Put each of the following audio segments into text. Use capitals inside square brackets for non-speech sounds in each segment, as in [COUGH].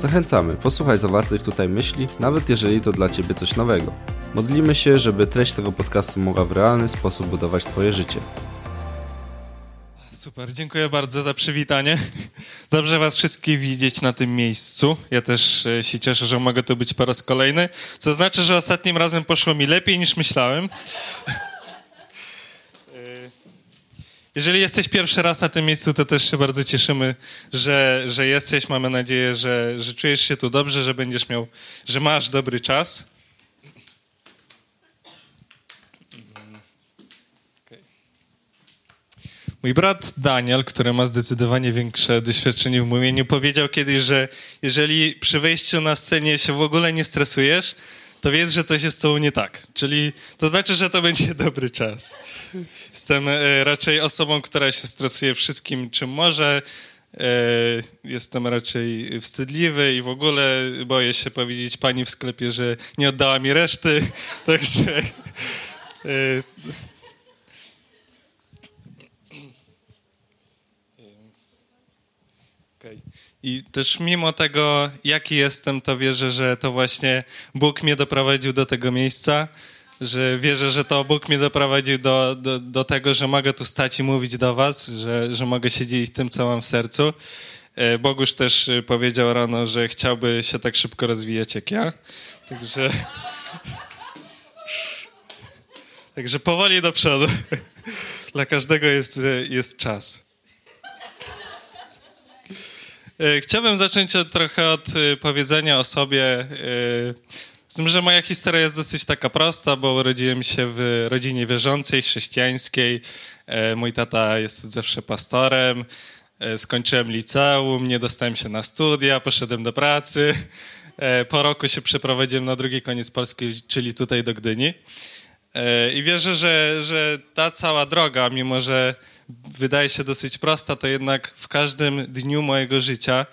Zachęcamy, posłuchaj zawartych tutaj myśli, nawet jeżeli to dla Ciebie coś nowego. Modlimy się, żeby treść tego podcastu mogła w realny sposób budować Twoje życie. Super, dziękuję bardzo za przywitanie. [LAUGHS] Dobrze Was wszystkich widzieć na tym miejscu. Ja też e, się cieszę, że mogę tu być po raz kolejny, co znaczy, że ostatnim razem poszło mi lepiej niż myślałem. [LAUGHS] Jeżeli jesteś pierwszy raz na tym miejscu, to też się bardzo cieszymy, że, że jesteś. Mamy nadzieję, że, że czujesz się tu dobrze, że będziesz miał, że masz dobry czas. Mój brat Daniel, który ma zdecydowanie większe doświadczenie w mówieniu, powiedział kiedyś, że jeżeli przy wejściu na scenie się w ogóle nie stresujesz, to wiedz, że coś jest z tobą nie tak. Czyli to znaczy, że to będzie [LAUGHS] dobry czas. Jestem e, raczej osobą, która się stresuje wszystkim, czym może. E, jestem raczej wstydliwy i w ogóle boję się powiedzieć pani w sklepie, że nie oddała mi reszty. [LAUGHS] Także I też mimo tego, jaki jestem, to wierzę, że to właśnie Bóg mnie doprowadził do tego miejsca, że wierzę, że to Bóg mnie doprowadził do, do, do tego, że mogę tu stać i mówić do was, że, że mogę się dzielić tym, co mam w sercu. E, Bogusz też powiedział rano, że chciałby się tak szybko rozwijać jak ja. Także... Także powoli do przodu. [LAUGHS] Dla każdego jest, jest czas. E, chciałbym zacząć od, trochę od e, powiedzenia o sobie. E, z tym, że moja historia jest dosyć taka prosta, bo urodziłem się w rodzinie wierzącej, chrześcijańskiej. Mój tata jest zawsze pastorem. Skończyłem liceum, nie dostałem się na studia, poszedłem do pracy. Po roku się przeprowadziłem na drugi koniec Polski, czyli tutaj do Gdyni. I wierzę, że, że ta cała droga, mimo że wydaje się dosyć prosta, to jednak w każdym dniu mojego życia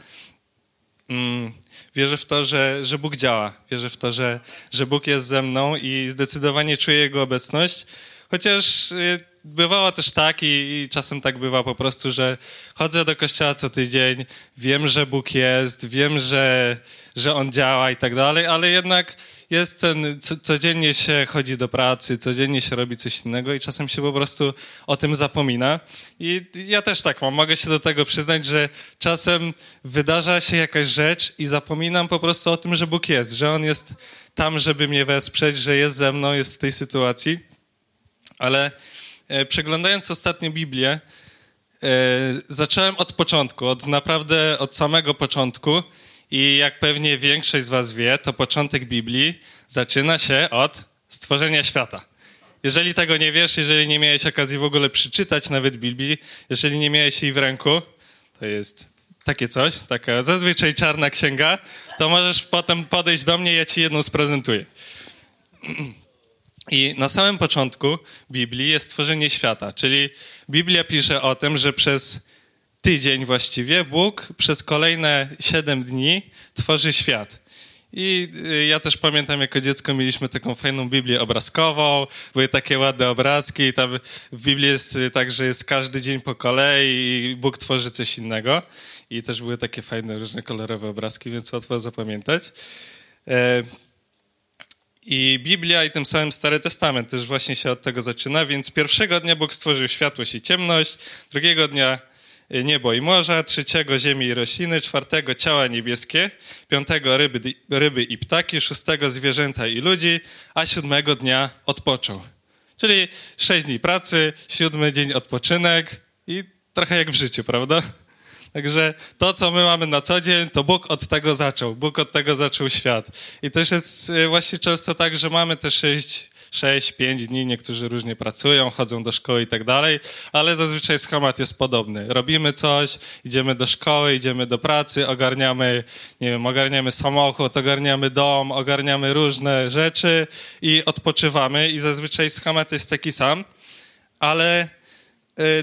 mm, wierzę w to, że, że Bóg działa. Wierzę w to, że, że Bóg jest ze mną i zdecydowanie czuję Jego obecność. Chociaż y, bywało też tak i, i, czasem tak bywa po prostu, że chodzę do kościoła co tydzień, wiem, że Bóg jest, wiem, że, że On działa i tak dalej, ale jednak jest ten, codziennie się chodzi do pracy, codziennie się robi coś innego i czasem się po prostu o tym zapomina. I ja też tak mam, mogę się do tego przyznać, że czasem wydarza się jakaś rzecz i zapominam po prostu o tym, że Bóg jest, że On jest tam, żeby mnie wesprzeć, że jest ze mną, jest w tej sytuacji. Ale przeglądając ostatnio Biblię, e, zacząłem od początku, od naprawdę od samego początku i jak pewnie większość z Was wie, to początek Biblii zaczyna się od stworzenia świata. Jeżeli tego nie wiesz, jeżeli nie miałeś okazji w ogóle przeczytać nawet Biblii, jeżeli nie miałeś jej w ręku, to jest takie coś, taka zazwyczaj czarna księga, to możesz potem podejść do mnie, ja ci jedną sprezentuję. [CLEARS THROAT] I na samym początku Biblii jest stworzenie świata, czyli Biblia pisze o tym, że przez tydzień właściwie, Bóg przez kolejne siedem dni tworzy świat. I y, ja też pamiętam, jako dziecko mieliśmy taką fajną Biblię obrazkową, były takie ładne obrazki i tam w Biblii jest y, tak, że jest każdy dzień po kolei i Bóg tworzy coś innego. I też były takie fajne, różne kolorowe obrazki, więc łatwo zapamiętać. I Biblia i tym samym Stary Testament też właśnie się od tego zaczyna, więc pierwszego dnia Bóg stworzył światłość i ciemność, drugiego dnia niebo i morza, trzeciego ziemi i rośliny, czwartego ciała niebieskie, piątego ryby, ryby i ptaki, szóstego zwierzęta i ludzi, a siódmego dnia odpoczął. Czyli sześć dni pracy, siódmy dzień odpoczynek i trochę jak w życiu, prawda? Także to, co my mamy na co dzień, to Bóg od tego zaczął. Bóg od tego zaczął świat. I też jest y, właśnie często tak, że mamy te sześć 6-5 dni, niektórzy różnie pracują, chodzą do szkoły i tak dalej, ale zazwyczaj schemat jest podobny. Robimy coś, idziemy do szkoły, idziemy do pracy, ogarniamy, nie wiem, ogarniamy samochód, ogarniamy dom, ogarniamy różne rzeczy i odpoczywamy i zazwyczaj schemat jest taki sam, ale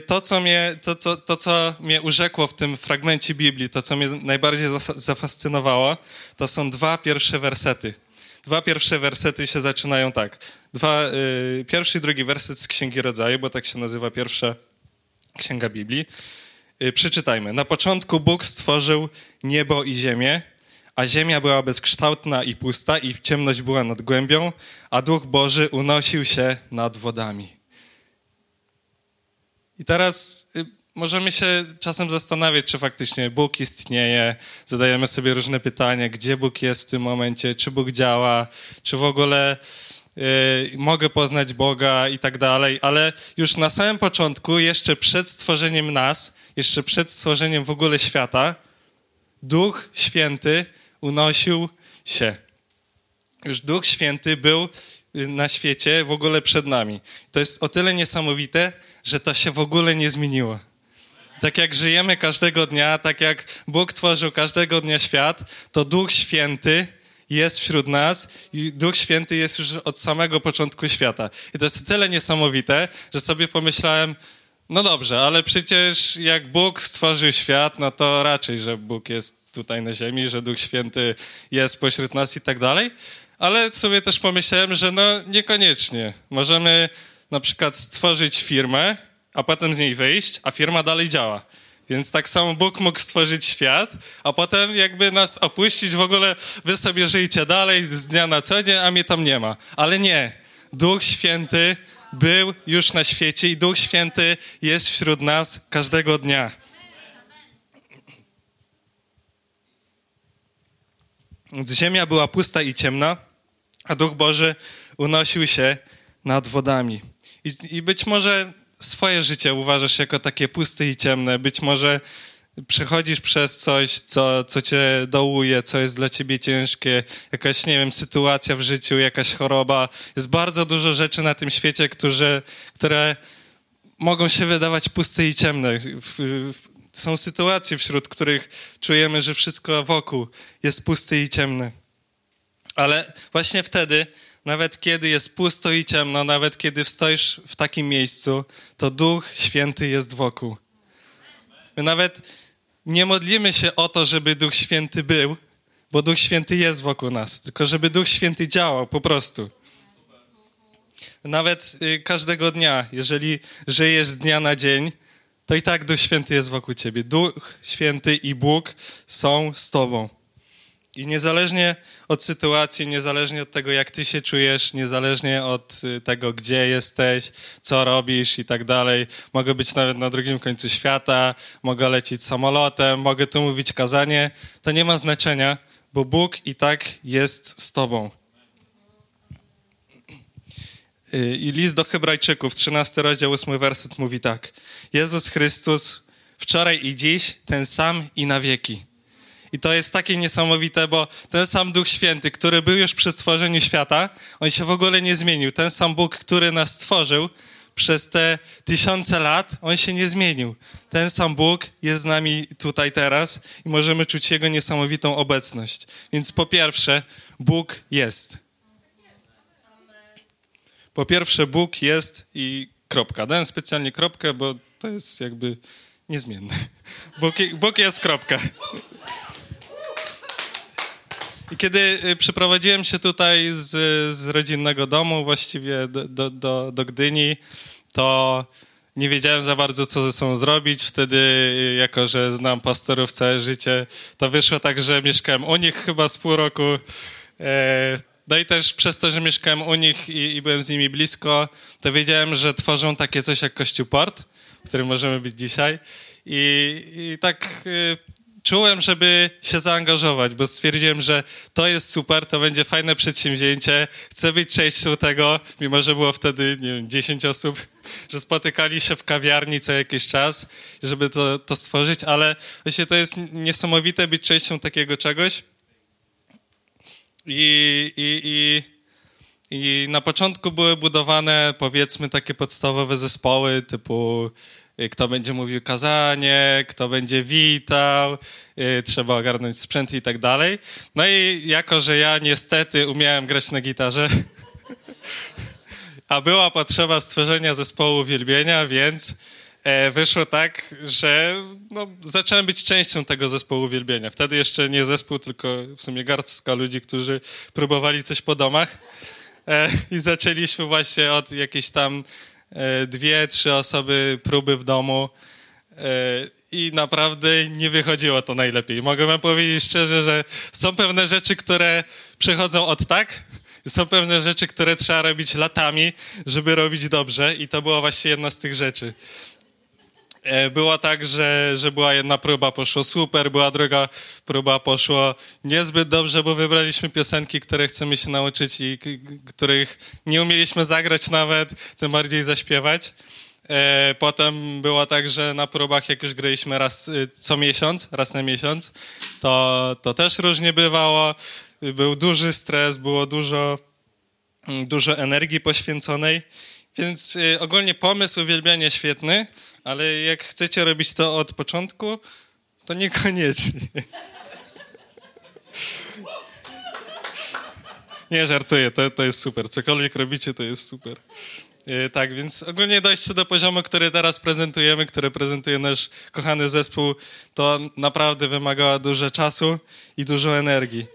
to co, mnie, to, to, to, co mnie urzekło w tym fragmencie Biblii, to, co mnie najbardziej zafascynowało, to są dwa pierwsze wersety. Dwa pierwsze wersety się zaczynają tak. Dwa, y, pierwszy i drugi werset z Księgi Rodzaju, bo tak się nazywa pierwsza Księga Biblii. Y, przeczytajmy. Na początku Bóg stworzył niebo i ziemię, a ziemia była bezkształtna i pusta, i ciemność była nad głębią, a Duch Boży unosił się nad wodami. I teraz y, możemy się czasem zastanawiać, czy faktycznie Bóg istnieje. Zadajemy sobie różne pytania, gdzie Bóg jest w tym momencie, czy Bóg działa, czy w ogóle y, mogę poznać Boga i tak dalej. Ale już na samym początku, jeszcze przed stworzeniem nas, jeszcze przed stworzeniem w ogóle świata, Duch Święty unosił się. Już Duch Święty był na świecie w ogóle przed nami. To jest o tyle niesamowite, że to się w ogóle nie zmieniło. Tak jak żyjemy każdego dnia, tak jak Bóg tworzył każdego dnia świat, to Duch Święty jest wśród nas i Duch Święty jest już od samego początku świata. I to jest tyle niesamowite, że sobie pomyślałem, no dobrze, ale przecież jak Bóg stworzył świat, no to raczej, że Bóg jest tutaj na ziemi, że Duch Święty jest pośród nas i tak dalej. Ale sobie też pomyślałem, że no niekoniecznie. Możemy na przykład stworzyć firmę, a potem z niej wyjść, a firma dalej działa. Więc tak samo Bóg mógł stworzyć świat, a potem jakby nas opuścić, w ogóle wy sobie żyjcie dalej z dnia na co dzień, a mnie tam nie ma. Ale nie. Duch Święty był już na świecie i Duch Święty jest wśród nas każdego dnia. Ziemia była pusta i ciemna, a Duch Boży unosił się nad wodami. I, I, być może swoje życie uważasz jako takie puste i ciemne. Być może przechodzisz przez coś, co, co cię dołuje, co jest dla ciebie ciężkie, jakaś, nie wiem, sytuacja w życiu, jakaś choroba. Jest bardzo dużo rzeczy na tym świecie, które, które mogą się wydawać puste i ciemne. Są sytuacje, wśród których czujemy, że wszystko wokół jest puste i ciemne. Ale właśnie wtedy nawet kiedy jest pusto i ciemno, nawet kiedy stoisz w takim miejscu, to Duch Święty jest wokół. My nawet nie modlimy się o to, żeby Duch Święty był, bo Duch Święty jest wokół nas, tylko żeby Duch Święty działał po prostu. Nawet y, każdego dnia, jeżeli żyjesz z dnia na dzień, to i tak Duch Święty jest wokół ciebie. Duch Święty i Bóg są z tobą. I niezależnie od sytuacji, niezależnie od tego, jak ty się czujesz, niezależnie od y, tego, gdzie jesteś, co robisz i tak dalej, mogę być nawet na drugim końcu świata, mogę lecieć samolotem, mogę tu mówić kazanie, to nie ma znaczenia, bo Bóg i tak jest z tobą. Y, I list do Hebrajczyków, 13 rozdział, 8 werset mówi tak. Jezus Chrystus wczoraj i dziś ten sam i na wieki. I to jest takie niesamowite, bo ten sam Duch Święty, który był już przy stworzeniu świata, on się w ogóle nie zmienił. Ten sam Bóg, który nas stworzył przez te tysiące lat, on się nie zmienił. Ten sam Bóg jest z nami tutaj teraz i możemy czuć Jego niesamowitą obecność. Więc po pierwsze, Bóg jest. Po pierwsze, Bóg jest i kropka. Dałem specjalnie kropkę, bo to jest jakby niezmienne. Bóg, Bóg jest kropka. I kiedy y, przeprowadziłem się tutaj z, z rodzinnego domu, właściwie do, do, do Gdyni, to nie wiedziałem za bardzo, co ze sobą zrobić. Wtedy, y, jako że znam pastorów całe życie, to wyszło tak, że mieszkałem u nich chyba z pół roku. E, no i też przez to, że mieszkałem u nich i, i byłem z nimi blisko, to wiedziałem, że tworzą takie coś jak Kościół Port, w którym możemy być dzisiaj. I, i tak y, czułem, żeby się zaangażować, bo stwierdziłem, że to jest super, to będzie fajne przedsięwzięcie, chcę być częścią tego, mimo że było wtedy, nie wiem, 10 osób, że spotykali się w kawiarni co jakiś czas, żeby to, to stworzyć, ale właśnie to jest niesamowite być częścią takiego czegoś. I, i, i I na początku były budowane, powiedzmy, takie podstawowe zespoły typu kto będzie mówił kazanie, kto będzie witał, y, trzeba ogarnąć sprzęt i tak dalej. No i jako, że ja niestety umiałem grać na gitarze, [LAUGHS] a była potrzeba stworzenia zespołu uwielbienia, więc e, wyszło tak, że no, zacząłem być częścią tego zespołu uwielbienia. Wtedy jeszcze nie zespół, tylko w sumie garstka ludzi, którzy próbowali coś po domach. E, I zaczęliśmy właśnie od jakiejś tam dwie, trzy osoby próby w domu i naprawdę nie wychodziło to najlepiej. Mogę wam powiedzieć szczerze, że są pewne rzeczy, które przychodzą od tak, są pewne rzeczy, które trzeba robić latami, żeby robić dobrze i to była właśnie jedna z tych rzeczy. E, było tak, że, że była jedna próba, poszło super, była druga próba, poszło niezbyt dobrze, bo wybraliśmy piosenki, które chcemy się nauczyć i których nie umieliśmy zagrać nawet, tym bardziej zaśpiewać. E, potem było tak, że na próbach, jak już graliśmy raz y, co miesiąc, raz na miesiąc, to, to też różnie bywało był duży stres, było dużo, dużo energii poświęconej, więc ogólnie pomysł uwielbiania świetny, ale jak chcecie robić to od początku, to niekoniecznie. Nie, żartuję, to, to jest super. Cokolwiek robicie, to jest super. Y, tak, więc ogólnie dojście do poziomu, który teraz prezentujemy, który prezentuje nasz kochany zespół, to naprawdę wymagało dużo czasu i dużo energii.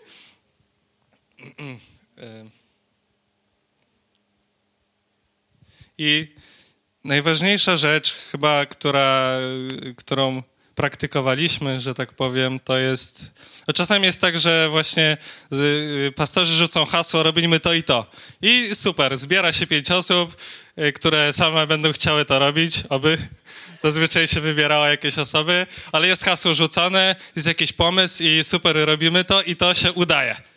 I najważniejsza rzecz, chyba, która, którą praktykowaliśmy, że tak powiem, to jest. No czasami jest tak, że właśnie y, pastorzy rzucą hasło, robimy to i to. I super, zbiera się pięć osób, y, które same będą chciały to robić, aby zazwyczaj się wybierało jakieś osoby, ale jest hasło rzucone, jest jakiś pomysł i super, robimy to i to się udaje.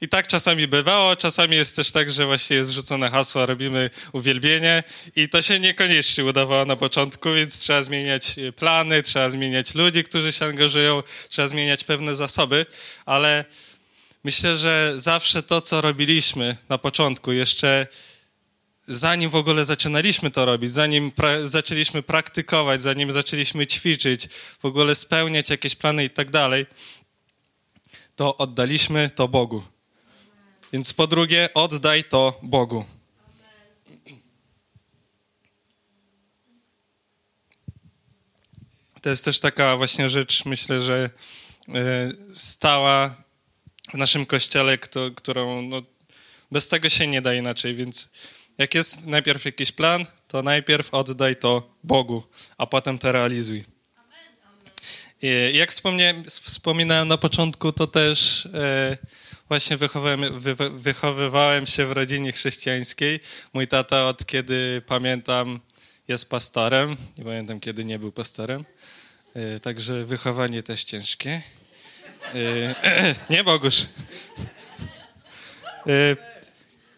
I tak czasami bywało, czasami jest też tak, że właśnie jest rzucone hasło, robimy uwielbienie. I to się niekoniecznie udawało na początku, więc trzeba zmieniać e, plany, trzeba zmieniać ludzi, którzy się angażują, trzeba zmieniać pewne zasoby, ale myślę, że zawsze to, co robiliśmy na początku, jeszcze zanim w ogóle zaczynaliśmy to robić, zanim pra zaczęliśmy praktykować, zanim zaczęliśmy ćwiczyć, w ogóle spełniać jakieś plany i tak dalej, to oddaliśmy to Bogu. Więc po drugie, oddaj to Bogu. To jest też taka właśnie rzecz, myślę, że e, stała w naszym kościele, którą no, bez tego się nie da inaczej, więc jak jest najpierw jakiś plan, to najpierw oddaj to Bogu, a potem to realizuj. Jak wspominałem na początku, to też e, właśnie wychowałem, wy, wychowywałem się w rodzinie chrześcijańskiej. Mój tata od kiedy pamiętam jest pastorem. Nie pamiętam kiedy nie był pastorem. E, także wychowanie też ciężkie. E, [CLEARS THROAT] nie, Bogusz. E,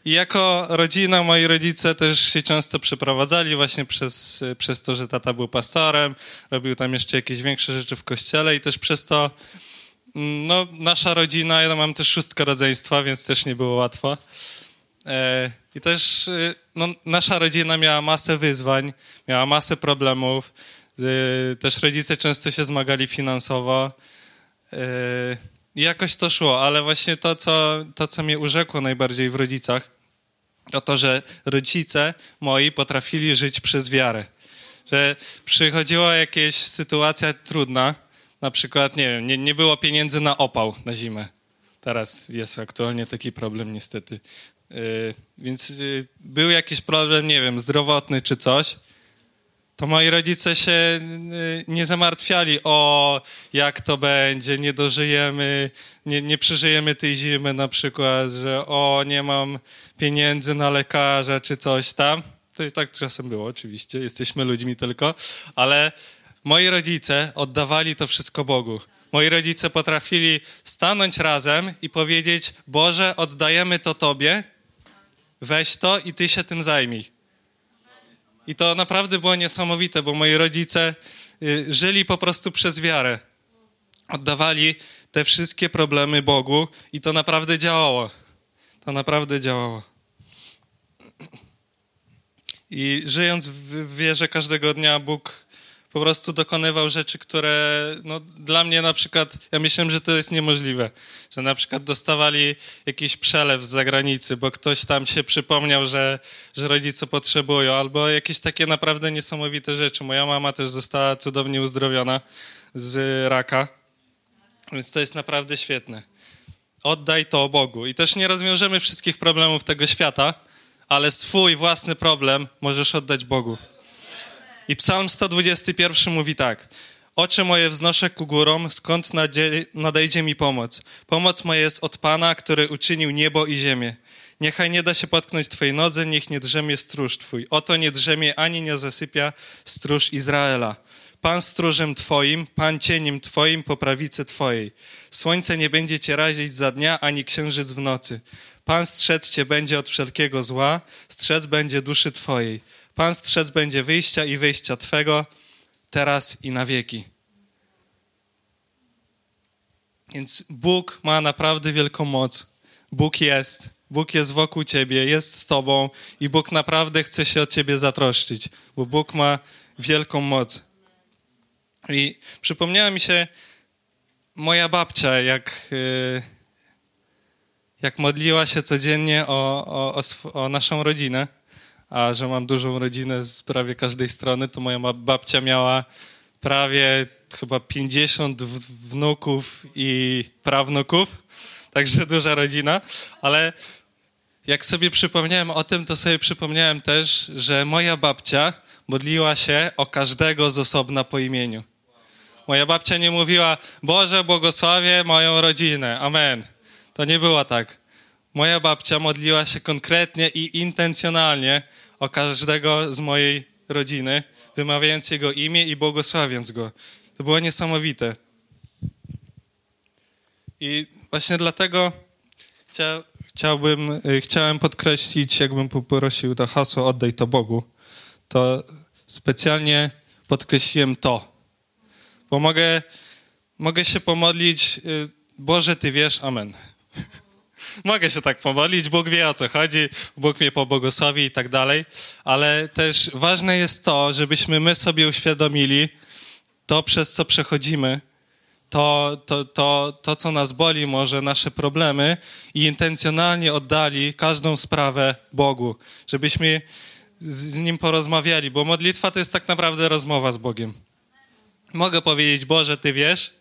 jako rodzina, moi rodzice też się często przeprowadzali właśnie przez, przez to, że tata był pastorem, robił tam jeszcze jakieś większe rzeczy w kościele i też przez to no, nasza rodzina, ja mam też szóstkę rodzeństwa, więc też nie było łatwo. E, I też e, no, nasza rodzina miała masę wyzwań, miała masę problemów. E, też rodzice często się zmagali finansowo. I jakoś to szło, ale właśnie to co, to, co mnie urzekło najbardziej w rodzicach, to to, że rodzice moi potrafili żyć przez wiarę. Że przychodziła jakaś sytuacja trudna, na przykład, nie wiem, nie, nie było pieniędzy na opał na zimę. Teraz jest aktualnie taki problem niestety. Yy, więc yy, był jakiś problem, nie wiem, zdrowotny czy coś, to moi rodzice się yy, nie zamartwiali o jak to będzie, nie dożyjemy, nie, nie przeżyjemy tej zimy na przykład, że o nie mam pieniędzy na lekarza czy coś tam. To i tak czasem było oczywiście, jesteśmy ludźmi tylko, ale moi rodzice oddawali to wszystko Bogu. Moi rodzice potrafili stanąć razem i powiedzieć: Boże, oddajemy to Tobie, weź to i Ty się tym zajmij. I to naprawdę było niesamowite, bo moi rodzice y, żyli po prostu przez wiarę. Oddawali te wszystkie problemy Bogu i to naprawdę działało. To naprawdę działało. I żyjąc w wierze każdego dnia, Bóg po prostu dokonywał rzeczy, które no, dla mnie na przykład, ja myślałem, że to jest niemożliwe, że na przykład dostawali jakiś przelew z zagranicy, bo ktoś tam się przypomniał, że, że rodzice potrzebują, albo jakieś takie naprawdę niesamowite rzeczy. Moja mama też została cudownie uzdrowiona z raka, więc to jest naprawdę świetne. Oddaj to Bogu. I też nie rozwiążemy wszystkich problemów tego świata, ale swój własny problem możesz oddać Bogu. I Psalm 121 mówi tak. Oczy moje wznoszę ku górom, skąd nadejdzie mi pomoc. Pomoc moja jest od Pana, który uczynił niebo i ziemię. Niechaj nie da się potknąć Twojej nodze, niech nie drzemie stróż Twój. Oto nie drzemie ani nie zasypia stróż Izraela. Pan stróżem Twoim, Pan cieniem Twoim po prawicy Twojej. Słońce nie będzie Cię razić za dnia, ani księżyc w nocy. Pan strzec Cię będzie od wszelkiego zła, strzec będzie duszy Twojej. Pan strzec będzie wyjścia i wyjścia Twego, teraz i na wieki. Więc Bóg ma naprawdę wielką moc. Bóg jest. Bóg jest wokół Ciebie, jest z Tobą i Bóg naprawdę chce się o Ciebie zatroszczyć, bo Bóg ma wielką moc. I przypomniała mi się moja babcia, jak, y, jak modliła się codziennie o, o, o, o naszą rodzinę a że mam dużą rodzinę z prawie każdej strony, to moja babcia miała prawie chyba 50 wnuków i prawnuków, [LAUGHS] także duża rodzina, ale jak sobie przypomniałem o tym, to sobie przypomniałem też, że moja babcia modliła się o każdego z osobna po imieniu. Moja babcia nie mówiła, Boże, błogosławię moją rodzinę, amen. To nie było tak. Moja babcia modliła się konkretnie i intencjonalnie o każdego z mojej rodziny, wymawiając jego imię i błogosławiąc go. To było niesamowite. I właśnie dlatego chcia, chciałbym, y, chciałem podkreślić, jakbym poprosił to hasło oddaj to Bogu, to specjalnie podkreśliłem to. Bo mogę, mogę się pomodlić, y, Boże, Ty wiesz, amen. Mogę się tak pomodlić, Bóg wie o co chodzi, Bóg mnie pobłogosławi i tak dalej, ale też ważne jest to, żebyśmy my sobie uświadomili to, przez co przechodzimy, to, to, to, to, co nas boli, może nasze problemy i intencjonalnie oddali każdą sprawę Bogu, żebyśmy z Nim porozmawiali, bo modlitwa to jest tak naprawdę rozmowa z Bogiem. Mogę powiedzieć, Boże, Ty wiesz,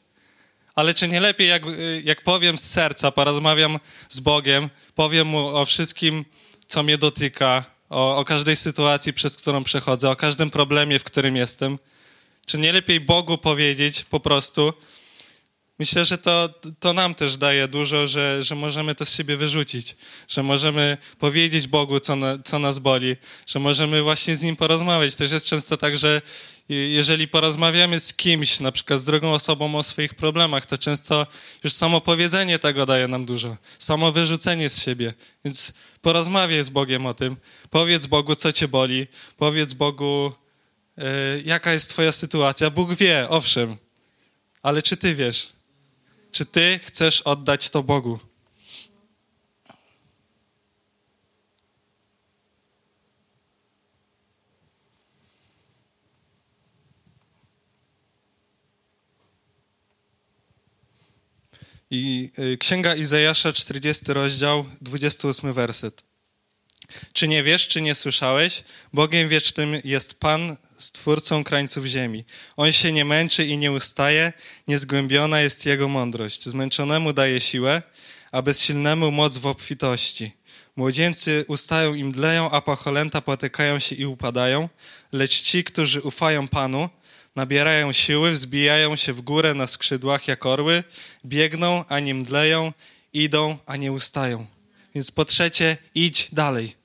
ale czy nie lepiej, jak, jak powiem z serca, porozmawiam z Bogiem, powiem Mu o wszystkim, co mnie dotyka, o, o każdej sytuacji, przez którą przechodzę, o każdym problemie, w którym jestem? Czy nie lepiej Bogu powiedzieć po prostu? Myślę, że to, to nam też daje dużo, że, że możemy to z siebie wyrzucić, że możemy powiedzieć Bogu, co, na, co nas boli, że możemy właśnie z Nim porozmawiać. Też jest często tak, że jeżeli porozmawiamy z kimś, na przykład z drugą osobą o swoich problemach, to często już samo powiedzenie tego daje nam dużo. Samo wyrzucenie z siebie. Więc porozmawiaj z Bogiem o tym. Powiedz Bogu, co cię boli. Powiedz Bogu, yy, jaka jest twoja sytuacja. Bóg wie, owszem. Ale czy ty wiesz? Czy ty chcesz oddać to Bogu? I y, Księga Izajasza, 40 rozdział, 28 werset. Czy nie wiesz, czy nie słyszałeś? Bogiem wiecznym jest Pan, stwórcą krańców ziemi. On się nie męczy i nie ustaje, niezgłębiona jest Jego mądrość. Zmęczonemu daje siłę, a bezsilnemu moc w obfitości. Młodzieńcy ustają i mdleją, a pacholęta potykają się i upadają, lecz ci, którzy ufają Panu, nabierają siły, wzbijają się w górę na skrzydłach jak orły, biegną, a nie mdleją, idą, a nie ustają. Więc po trzecie, idź dalej.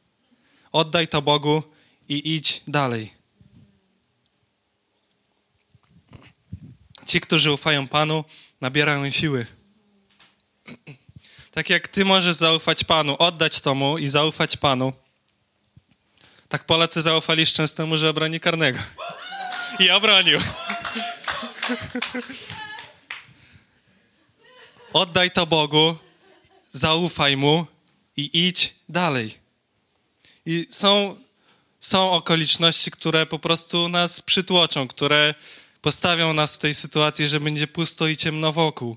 Oddaj to Bogu i idź dalej. Ci, którzy ufają Panu, nabierają siły. Tak jak Ty możesz zaufać Panu, oddać Tomu i zaufać Panu, tak Polacy zaufali Szczęsnemu, że obroni karnego. I obronił. Oddaj to Bogu, zaufaj Mu i idź dalej. I są, są okoliczności, które po prostu nas przytłoczą, które postawią nas w tej sytuacji, że będzie pusto i ciemno wokół.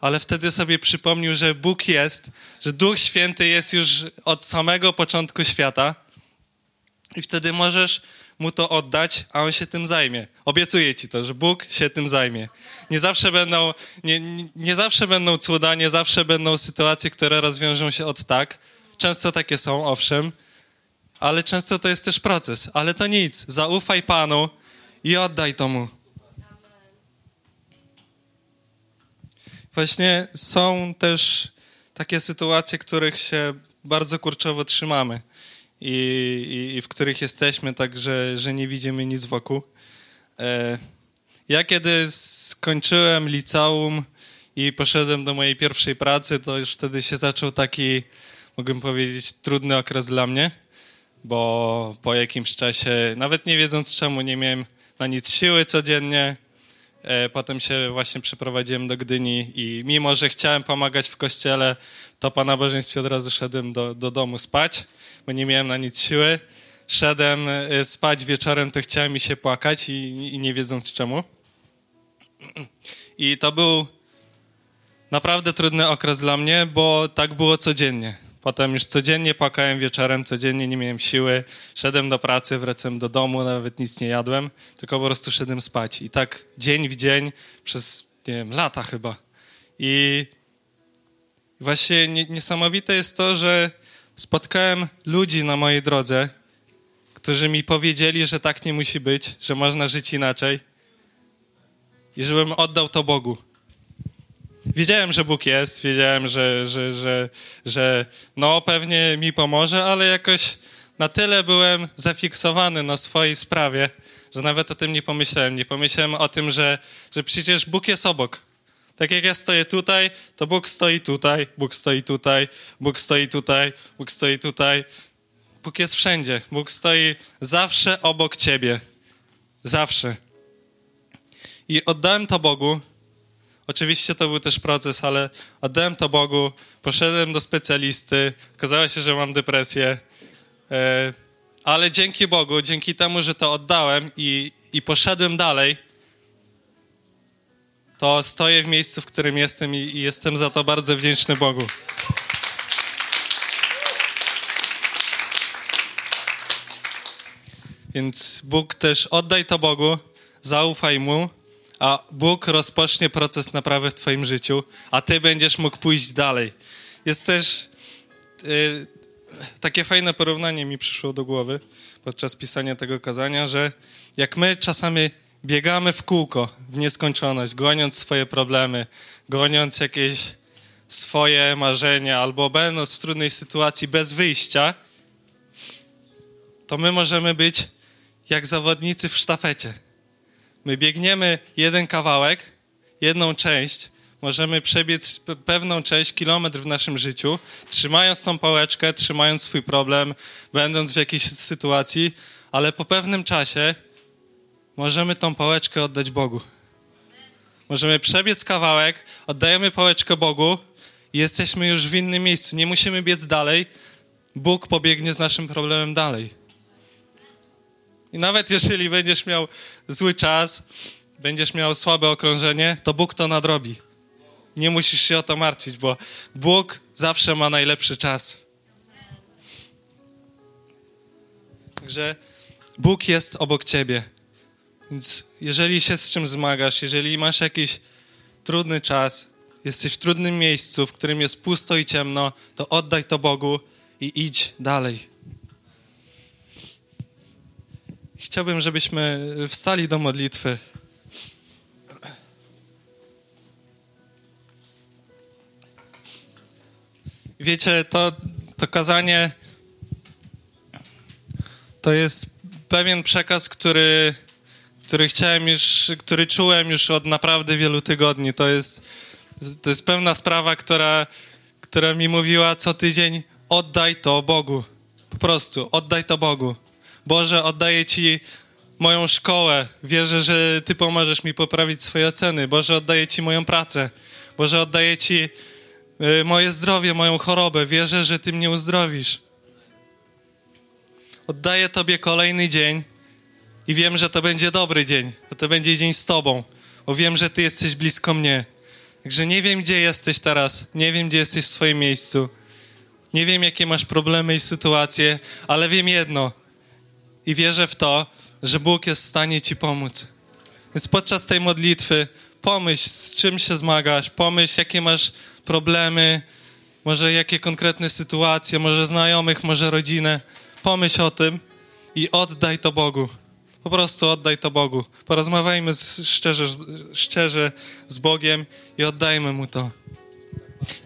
Ale wtedy sobie przypomnił, że Bóg jest, że Duch Święty jest już od samego początku świata i wtedy możesz mu to oddać, a on się tym zajmie. Obiecuję ci to, że Bóg się tym zajmie. Nie zawsze będą, nie, nie, zawsze będą cuda, nie zawsze będą sytuacje, które rozwiążą się od tak. Często takie są, owszem, ale często to jest też proces. Ale to nic. Zaufaj Panu i oddaj to mu. Właśnie są też takie sytuacje, których się bardzo kurczowo trzymamy i, i, w których jesteśmy tak, że, że nie widzimy nic wokół. E, ja kiedy skończyłem liceum i poszedłem do mojej pierwszej pracy, to już wtedy się zaczął taki, mogę powiedzieć, trudny okres dla mnie, bo po jakimś czasie, nawet nie wiedząc czemu, nie miałem na nic siły codziennie, potem się właśnie przeprowadziłem do Gdyni i mimo, że chciałem pomagać w kościele, to po nabożeństwie od razu szedłem do, do domu spać, bo nie miałem na nic siły. Szedłem e, spać wieczorem, to chciałem mi się płakać i, i nie wiedząc czemu. I to był naprawdę trudny okres dla mnie, bo tak było codziennie. Potem już codziennie płakałem wieczorem, codziennie nie miałem siły. Szedłem do pracy, wracałem do domu, nawet nic nie jadłem, tylko po prostu szedłem spać. I tak dzień w dzień przez, nie wiem, lata chyba. I właśnie niesamowite jest to, że spotkałem ludzi na mojej drodze, którzy mi powiedzieli, że tak nie musi być, że można żyć inaczej i żebym oddał to Bogu. Wiedziałem, że Bóg jest, wiedziałem, że, że, że, że no pewnie mi pomoże, ale jakoś na tyle byłem zafiksowany na swojej sprawie, że nawet o tym nie pomyślałem. Nie pomyślałem o tym, że, że przecież Bóg jest obok. Tak jak ja stoję tutaj, to Bóg stoi tutaj, Bóg stoi tutaj, Bóg stoi tutaj, Bóg stoi tutaj. Bóg jest wszędzie. Bóg stoi zawsze obok ciebie. Zawsze. I oddałem to Bogu, Oczywiście to był też proces, ale oddałem to Bogu, poszedłem do specjalisty, okazało się, że mam depresję, e, ale dzięki Bogu, dzięki temu, że to oddałem i, i poszedłem dalej, to stoję w miejscu, w którym jestem i, i jestem za to bardzo wdzięczny Bogu. Więc Bóg też oddaj to Bogu, zaufaj Mu, a Bóg rozpocznie proces naprawy w Twoim życiu, a Ty będziesz mógł pójść dalej. Jest też y, takie fajne porównanie mi przyszło do głowy podczas pisania tego kazania, że jak my czasami biegamy w kółko, w nieskończoność, goniąc swoje problemy, goniąc jakieś swoje marzenia, albo będąc w trudnej sytuacji bez wyjścia, to my możemy być jak zawodnicy w sztafecie My biegniemy jeden kawałek, jedną część, możemy przebiec pewną część, kilometr w naszym życiu, trzymając tą pałeczkę, trzymając swój problem, będąc w jakiejś sytuacji, ale po pewnym czasie możemy tą pałeczkę oddać Bogu. Możemy przebiec kawałek, oddajemy pałeczkę Bogu i jesteśmy już w innym miejscu. Nie musimy biec dalej. Bóg pobiegnie z naszym problemem dalej. I nawet jeżeli będziesz miał zły czas, będziesz miał słabe okrążenie, to Bóg to nadrobi. Nie musisz się o to martwić, bo Bóg zawsze ma najlepszy czas. Także Bóg jest obok ciebie. Więc jeżeli się z czym zmagasz, jeżeli masz jakiś trudny czas, jesteś w trudnym miejscu, w którym jest pusto i ciemno, to oddaj to Bogu i idź dalej. Chciałbym, żebyśmy wstali do modlitwy. Wiecie, to, to kazanie to jest pewien przekaz, który, który chciałem już, który czułem już od naprawdę wielu tygodni. To jest, to jest pewna sprawa, która, która mi mówiła co tydzień: oddaj to Bogu. Po prostu, oddaj to Bogu. Boże, oddaję Ci moją szkołę. Wierzę, że Ty pomożesz mi poprawić swoje oceny. Boże, oddaję Ci moją pracę. Boże, oddaję Ci y, moje zdrowie, moją chorobę. Wierzę, że Ty mnie uzdrowisz. Oddaję Tobie kolejny dzień i wiem, że to będzie dobry dzień, że to będzie dzień z Tobą, bo wiem, że Ty jesteś blisko mnie. Także nie wiem, gdzie jesteś teraz, nie wiem, gdzie jesteś w swoim miejscu, nie wiem, jakie masz problemy i sytuacje, ale wiem jedno i wierzę w to, że Bóg jest w stanie Ci pomóc. Więc podczas tej modlitwy pomyśl, z czym się zmagasz, pomyśl, jakie masz problemy, może jakie konkretne sytuacje, może znajomych, może rodzinę. Pomyśl o tym i oddaj to Bogu. Po prostu oddaj to Bogu. Porozmawiajmy szczerze, szczerze z Bogiem i oddajmy Mu to.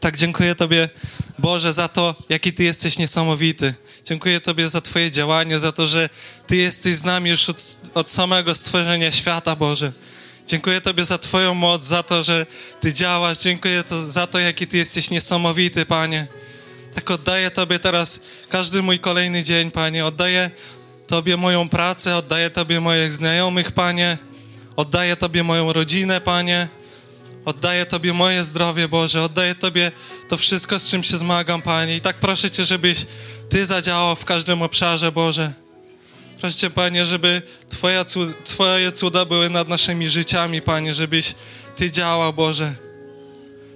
Tak, dziękuję Tobie, Boże, za to, jaki Ty jesteś niesamowity. Dziękuję Tobie za Twoje działanie, za to, że Ty jesteś z nami już od, od samego stworzenia świata, Boże. Dziękuję Tobie za Twoją moc, za to, że Ty działasz. Dziękuję to, za to, jaki Ty jesteś niesamowity, Panie. Tak oddaję Tobie teraz każdy mój kolejny dzień, Panie. Oddaję Tobie moją pracę, oddaję Tobie moich znajomych, Panie. Oddaję Tobie moją rodzinę, Panie. Oddaję Tobie moje zdrowie, Boże. Oddaję Tobie to wszystko, z czym się zmagam, Panie. I tak proszę Cię, żebyś Ty zadziałał w każdym obszarze, Boże. Proszę Cię, Panie, żeby Twoja, Twoje cuda były nad naszymi życiami, Panie, żebyś Ty działał, Boże.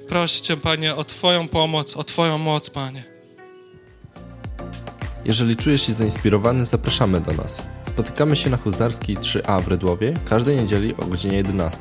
Proszę Cię, Panie, o Twoją pomoc, o Twoją moc, Panie. Jeżeli czujesz się zainspirowany, zapraszamy do nas. Spotykamy się na Huzarskiej 3A w Rydłowie każdej niedzieli o godzinie 11.